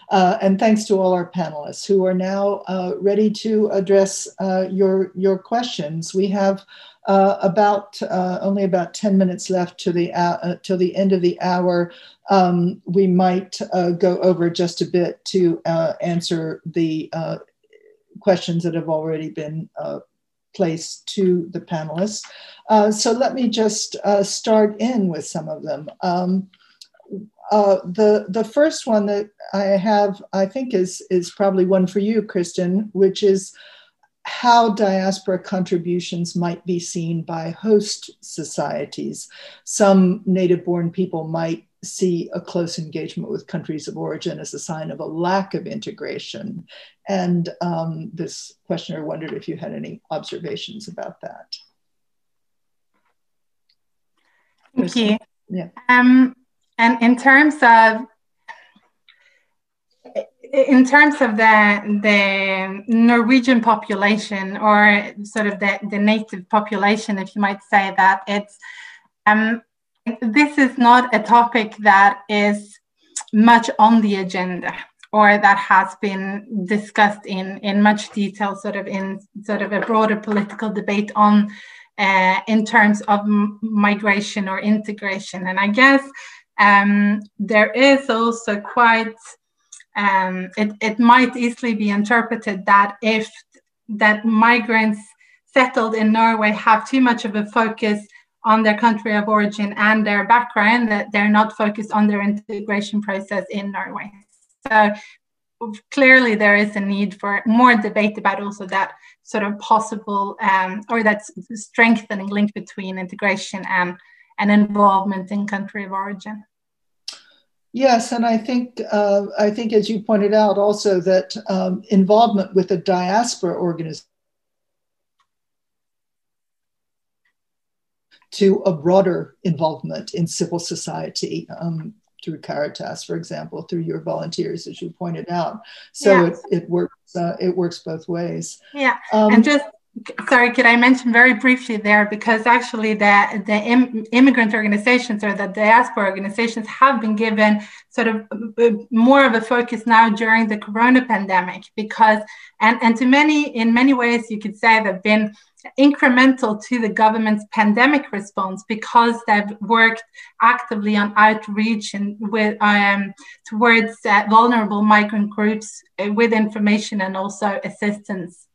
Uh, and thanks to all our panelists who are now uh, ready to address uh, your, your questions. We have uh, about uh, only about 10 minutes left to the, uh, till the end of the hour. Um, we might go over just a bit to answer the questions that have already been placed to the panelists. so let me just start in with some of them. Um, uh, the the first one that I have, I think, is is probably one for you, Kristen, which is how diaspora contributions might be seen by host societies. Some native born people might see a close engagement with countries of origin as a sign of a lack of integration. And um, this questioner wondered if you had any observations about that. Thank you. Yeah. Um, and in terms of in terms of the the Norwegian population or sort of the, the native population, if you might say that, it's um, this is not a topic that is much on the agenda or that has been discussed in in much detail, sort of in sort of a broader political debate on uh, in terms of migration or integration. And I guess um, there is also quite, um, it, it might easily be interpreted that if that migrants settled in Norway have too much of a focus on their country of origin and their background, that they're not focused on their integration process in Norway. So clearly there is a need for more debate about also that sort of possible um, or that strengthening link between integration and, and involvement in country of origin. Yes, and I think uh, I think as you pointed out also that um, involvement with a diaspora organization to a broader involvement in civil society um, through Caritas, for example, through your volunteers, as you pointed out. So it, it works uh, it works both ways. Yeah, um, and just sorry, could I mention very briefly there because actually the the Im- immigrant organizations or the diaspora organizations have been given sort of uh, more of a focus now during the corona pandemic because and and to many in many ways you could say they've been incremental to the government's pandemic response because they've worked actively on outreach and with um, towards uh, vulnerable migrant groups uh, with information and also assistance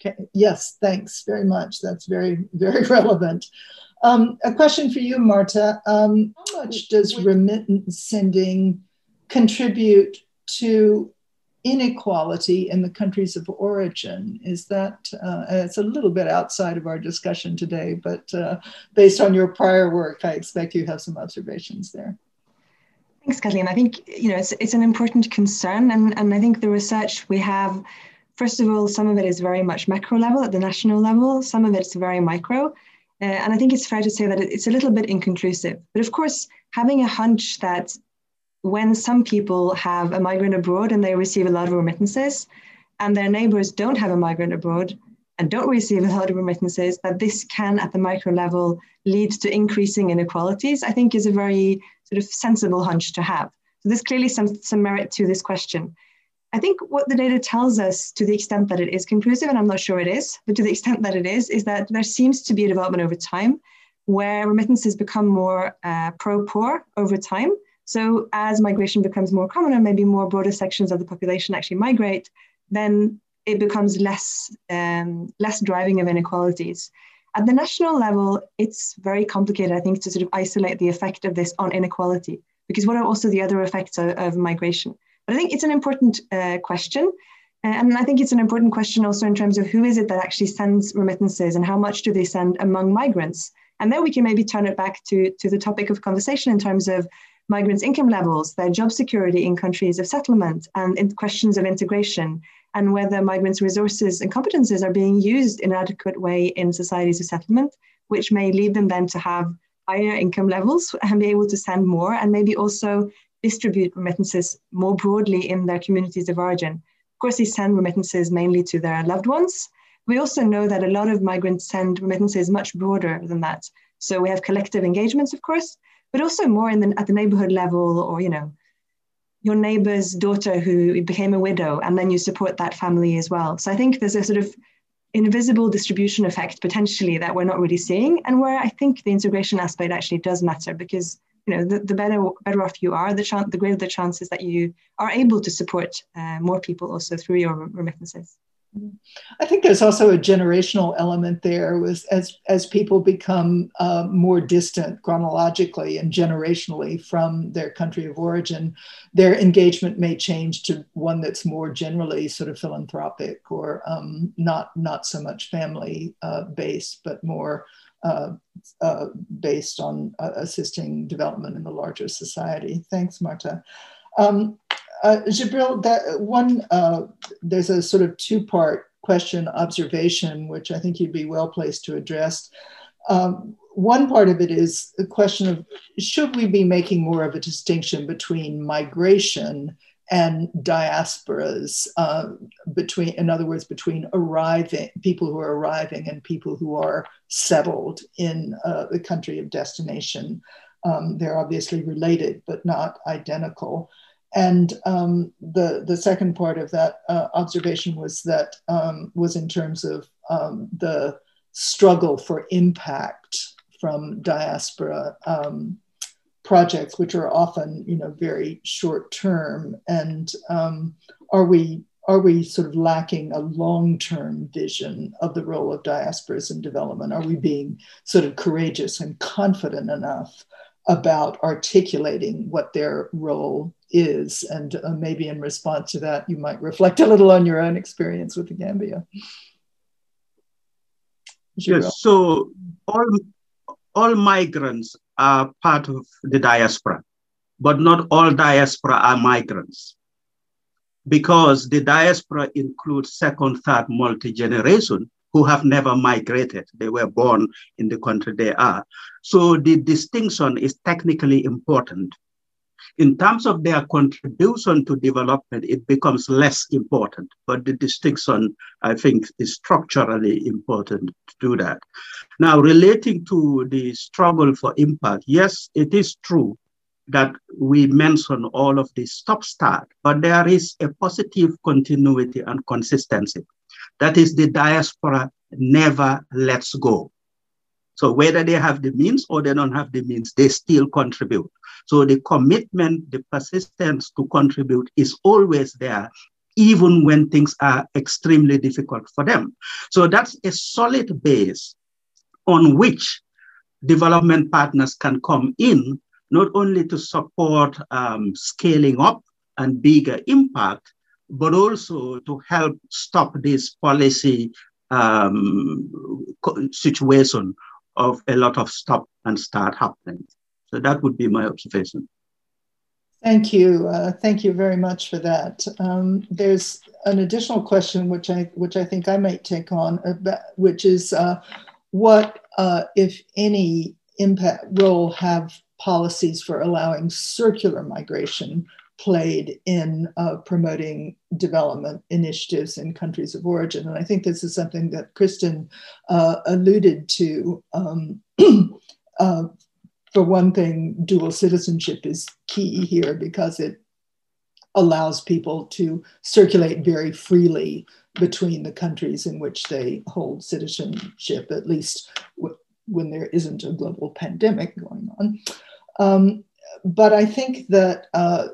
Okay. Yes, thanks very much. That's very, very relevant. Um, a question for you, Marta. Um, how much does remittance sending contribute to inequality in the countries of origin? Is that, uh, it's a little bit outside of our discussion today, but uh, based on your prior work, I expect you have some observations there. Thanks, Kathleen. I think, you know, it's, it's an important concern. And, and I think the research we have First of all, some of it is very much macro level at the national level, some of it's very micro. Uh, and I think it's fair to say that it's a little bit inconclusive. But of course, having a hunch that when some people have a migrant abroad and they receive a lot of remittances, and their neighbors don't have a migrant abroad and don't receive a lot of remittances, that this can, at the micro level, lead to increasing inequalities, I think is a very sort of sensible hunch to have. So there's clearly some, some merit to this question. I think what the data tells us, to the extent that it is conclusive, and I'm not sure it is, but to the extent that it is, is that there seems to be a development over time where remittances become more uh, pro poor over time. So as migration becomes more common and maybe more broader sections of the population actually migrate, then it becomes less um, less driving of inequalities. At the national level, it's very complicated, I think, to sort of isolate the effect of this on inequality, because what are also the other effects of, of migration? But I think it's an important uh, question. Uh, and I think it's an important question also in terms of who is it that actually sends remittances and how much do they send among migrants And then we can maybe turn it back to, to the topic of conversation in terms of migrants' income levels, their job security in countries of settlement, and questions of integration, and whether migrants' resources and competences are being used in an adequate way in societies of settlement, which may lead them then to have higher income levels and be able to send more, and maybe also distribute remittances more broadly in their communities of origin. Of course, they send remittances mainly to their loved ones. We also know that a lot of migrants send remittances much broader than that. So we have collective engagements, of course, but also more the, at the neighborhood level or, you know, your neighbor's daughter who became a widow, and then you support that family as well. So I think there's a sort of invisible distribution effect potentially that we're not really seeing, and where I think the integration aspect actually does matter because you know the, the better better off you are, the chance the greater the chances that you are able to support uh, more people also through your remittances. I think there's also a generational element there was as as people become uh, more distant chronologically and generationally from their country of origin, their engagement may change to one that's more generally sort of philanthropic or um, not not so much family uh, based, but more uh, uh based on uh, assisting development in the larger society. Thanks, Marta. Um, uh, Gibril, that one, uh, there's a sort of two part question observation, which I think you'd be well placed to address. Um, one part of it is the question of should we be making more of a distinction between migration and diasporas, uh, between, in other words, between arriving people who are arriving and people who are settled in uh, the country of destination. Um, they're obviously related, but not identical. And um, the the second part of that uh, observation was that um, was in terms of um, the struggle for impact from diaspora um, projects, which are often you know very short term. And um, are we are we sort of lacking a long term vision of the role of diasporas in development? Are we being sort of courageous and confident enough about articulating what their role is. And uh, maybe in response to that, you might reflect a little on your own experience with the Gambia. Yes, so all, all migrants are part of the diaspora, but not all diaspora are migrants. Because the diaspora includes second, third, multi generation who have never migrated. They were born in the country they are. So the distinction is technically important in terms of their contribution to development, it becomes less important. But the distinction, I think, is structurally important to do that. Now, relating to the struggle for impact, yes, it is true that we mention all of the stop start, but there is a positive continuity and consistency. That is, the diaspora never lets go. So whether they have the means or they don't have the means, they still contribute. So the commitment, the persistence to contribute is always there, even when things are extremely difficult for them. So that's a solid base on which development partners can come in, not only to support um, scaling up and bigger impact, but also to help stop this policy um, situation of a lot of stop and start happening. So that would be my observation. Thank you. Uh, thank you very much for that. Um, there's an additional question which I which I think I might take on, about, which is uh, what, uh, if any, impact role have policies for allowing circular migration played in uh, promoting development initiatives in countries of origin. And I think this is something that Kristen uh, alluded to. Um, uh, for one thing, dual citizenship is key here because it allows people to circulate very freely between the countries in which they hold citizenship, at least when there isn't a global pandemic going on. Um, but I think that uh,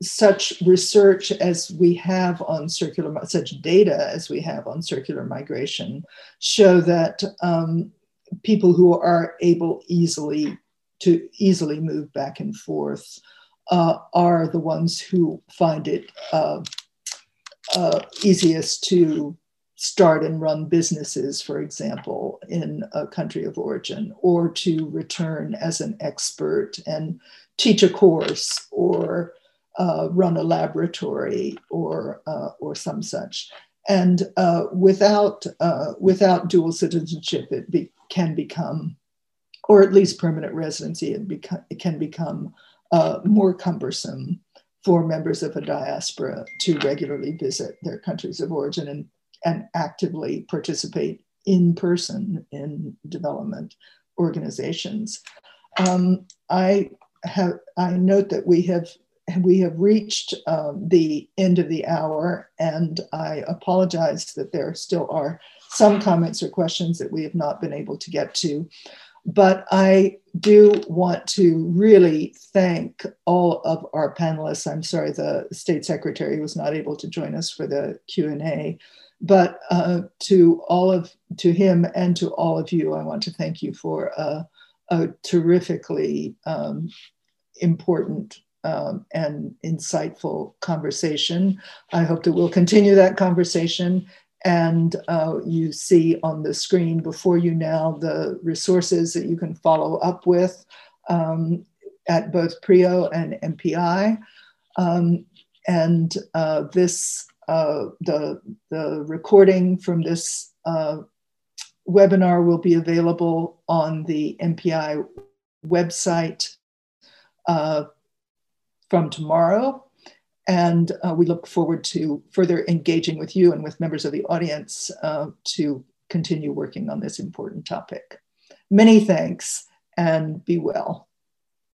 such research as we have on circular, such data as we have on circular migration show that um, people who are able easily to easily move back and forth uh, are the ones who find it uh, uh, easiest to start and run businesses, for example, in a country of origin, or to return as an expert and teach a course or uh, run a laboratory or, uh, or some such. And uh, without, uh, without dual citizenship, it be, can become, or at least permanent residency, it, beca- it can become uh, more cumbersome for members of a diaspora to regularly visit their countries of origin and and actively participate in person in development organizations. Um, I have I note that we have we have reached um, the end of the hour, and I apologize that there still are some comments or questions that we have not been able to get to. But I do want to really thank all of our panelists. I'm sorry the state secretary was not able to join us for the Q&A. But uh, to all of to him and to all of you, I want to thank you for a, a terrifically um, important um, and insightful conversation. I hope that we'll continue that conversation. And uh, you see on the screen before you now the resources that you can follow up with um, at both PRIO and MPI. Um, and uh, this uh, the, the recording from this uh, webinar will be available on the MPI website uh, from tomorrow. And uh, we look forward to further engaging with you and with members of the audience uh, to continue working on this important topic. Many thanks and be well.